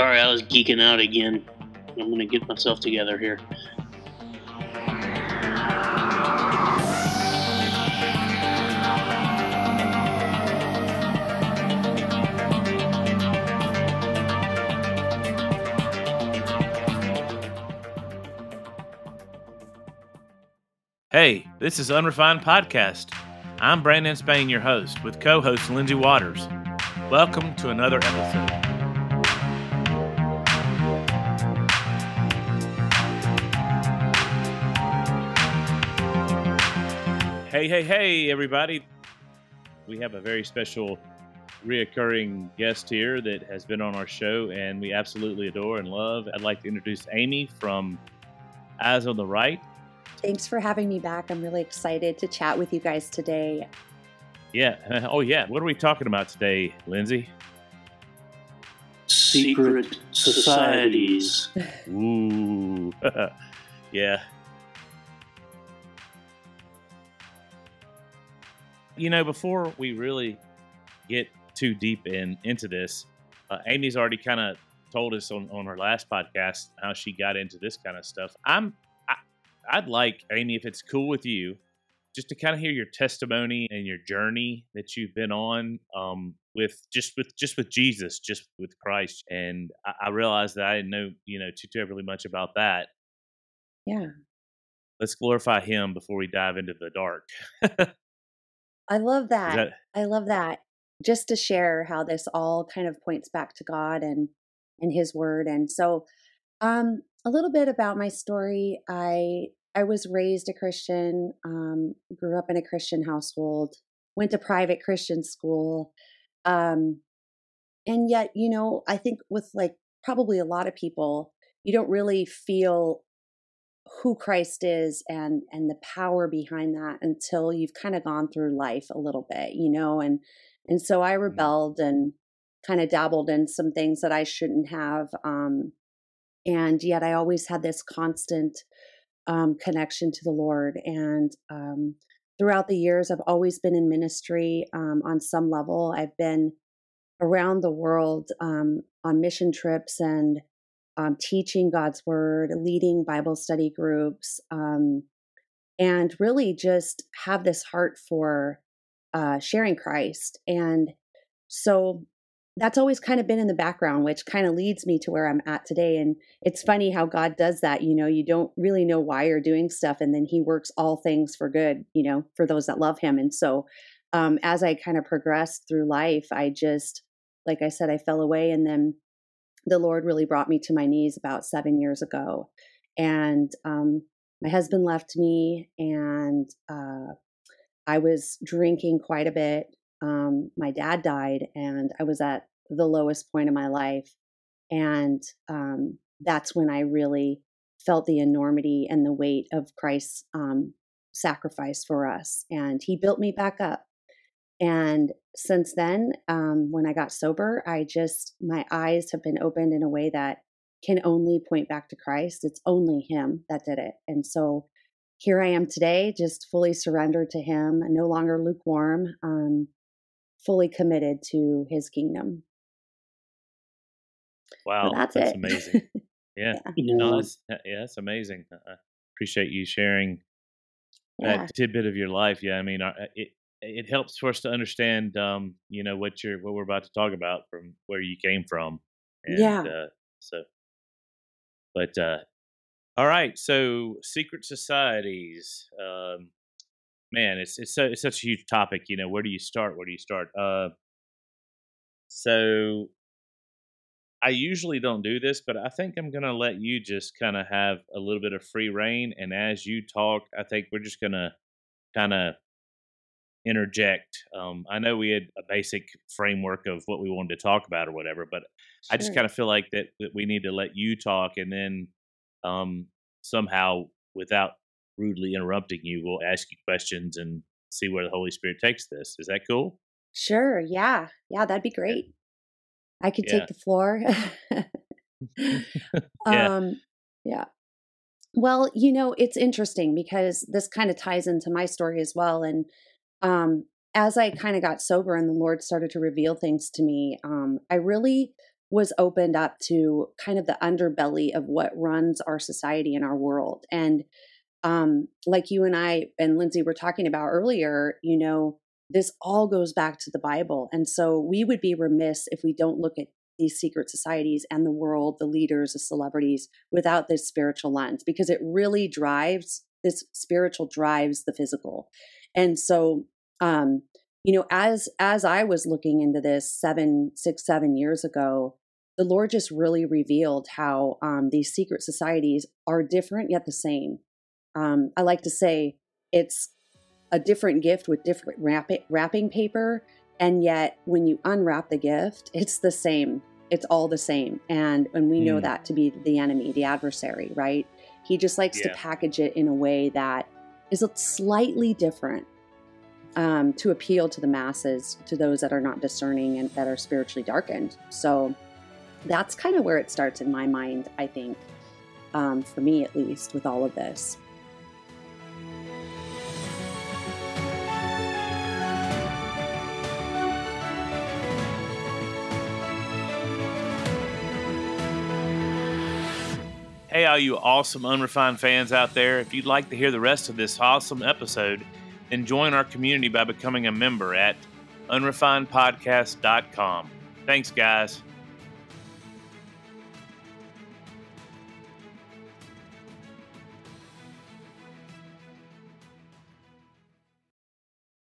Sorry, I was geeking out again. I'm going to get myself together here. Hey, this is Unrefined Podcast. I'm Brandon Spain, your host, with co host Lindsay Waters. Welcome to another episode. Hey, hey, hey, everybody. We have a very special reoccurring guest here that has been on our show and we absolutely adore and love. I'd like to introduce Amy from Eyes on the Right. Thanks for having me back. I'm really excited to chat with you guys today. Yeah. Oh, yeah. What are we talking about today, Lindsay? Secret societies. Ooh. yeah. You know, before we really get too deep in into this, uh, Amy's already kind of told us on, on her last podcast how she got into this kind of stuff. I'm I'd like, Amy, if it's cool with you, just to kind of hear your testimony and your journey that you've been on um, with just with just with Jesus, just with Christ. And I, I realized that I didn't know, you know, too terribly much about that. Yeah. Let's glorify Him before we dive into the dark. I love that. that. I love that. Just to share how this all kind of points back to God and and His Word. And so, um, a little bit about my story. I I was raised a Christian, um, grew up in a Christian household, went to private Christian school. Um, and yet, you know, I think with like probably a lot of people, you don't really feel who Christ is and and the power behind that until you've kind of gone through life a little bit, you know, and and so I mm-hmm. rebelled and kind of dabbled in some things that I shouldn't have. Um, and yet I always had this constant um, connection to the Lord. And um, throughout the years, I've always been in ministry um, on some level. I've been around the world um, on mission trips and um, teaching God's word, leading Bible study groups, um, and really just have this heart for uh, sharing Christ. And so that's always kind of been in the background, which kind of leads me to where I'm at today. And it's funny how God does that. You know, you don't really know why you're doing stuff, and then He works all things for good, you know, for those that love Him. And so, um, as I kind of progressed through life, I just, like I said, I fell away. And then the Lord really brought me to my knees about seven years ago. And um, my husband left me, and uh, I was drinking quite a bit. Um, my dad died, and I was at the lowest point of my life. And um, that's when I really felt the enormity and the weight of Christ's um, sacrifice for us. And he built me back up. And since then, um, when I got sober, I just, my eyes have been opened in a way that can only point back to Christ. It's only Him that did it. And so here I am today, just fully surrendered to Him, no longer lukewarm, um, fully committed to His kingdom. Wow, that's, that's amazing. Yeah, yeah. No, that's, yeah, that's amazing. I appreciate you sharing that tidbit of your life. Yeah, I mean, uh, it it helps for us to understand, um, you know, what you're what we're about to talk about from where you came from. And, yeah. Uh, so, but uh, all right. So, secret societies. Um, man, it's it's so it's such a huge topic. You know, where do you start? Where do you start? Uh, so I usually don't do this, but I think I'm going to let you just kind of have a little bit of free rein. And as you talk, I think we're just going to kind of interject. Um, I know we had a basic framework of what we wanted to talk about or whatever, but sure. I just kind of feel like that, that we need to let you talk and then um, somehow, without rudely interrupting you, we'll ask you questions and see where the Holy Spirit takes this. Is that cool? Sure. Yeah. Yeah, that'd be great. I could yeah. take the floor. yeah. Um, yeah. Well, you know, it's interesting because this kind of ties into my story as well. And um, as I kind of got sober and the Lord started to reveal things to me, um, I really was opened up to kind of the underbelly of what runs our society and our world. And um, like you and I and Lindsay were talking about earlier, you know, this all goes back to the Bible. And so we would be remiss if we don't look at these secret societies and the world, the leaders, the celebrities without this spiritual lens because it really drives this spiritual drives the physical. And so um you know as as I was looking into this seven six seven years ago the Lord just really revealed how um, these secret societies are different yet the same. Um, I like to say it's a different gift with different wrapping paper, and yet when you unwrap the gift, it's the same. It's all the same, and and we know mm. that to be the enemy, the adversary, right? He just likes yeah. to package it in a way that is slightly different um, to appeal to the masses, to those that are not discerning and that are spiritually darkened. So that's kind of where it starts in my mind, I think, um, for me at least, with all of this. Hey, all you awesome unrefined fans out there, if you'd like to hear the rest of this awesome episode, then join our community by becoming a member at unrefinedpodcast.com. Thanks, guys.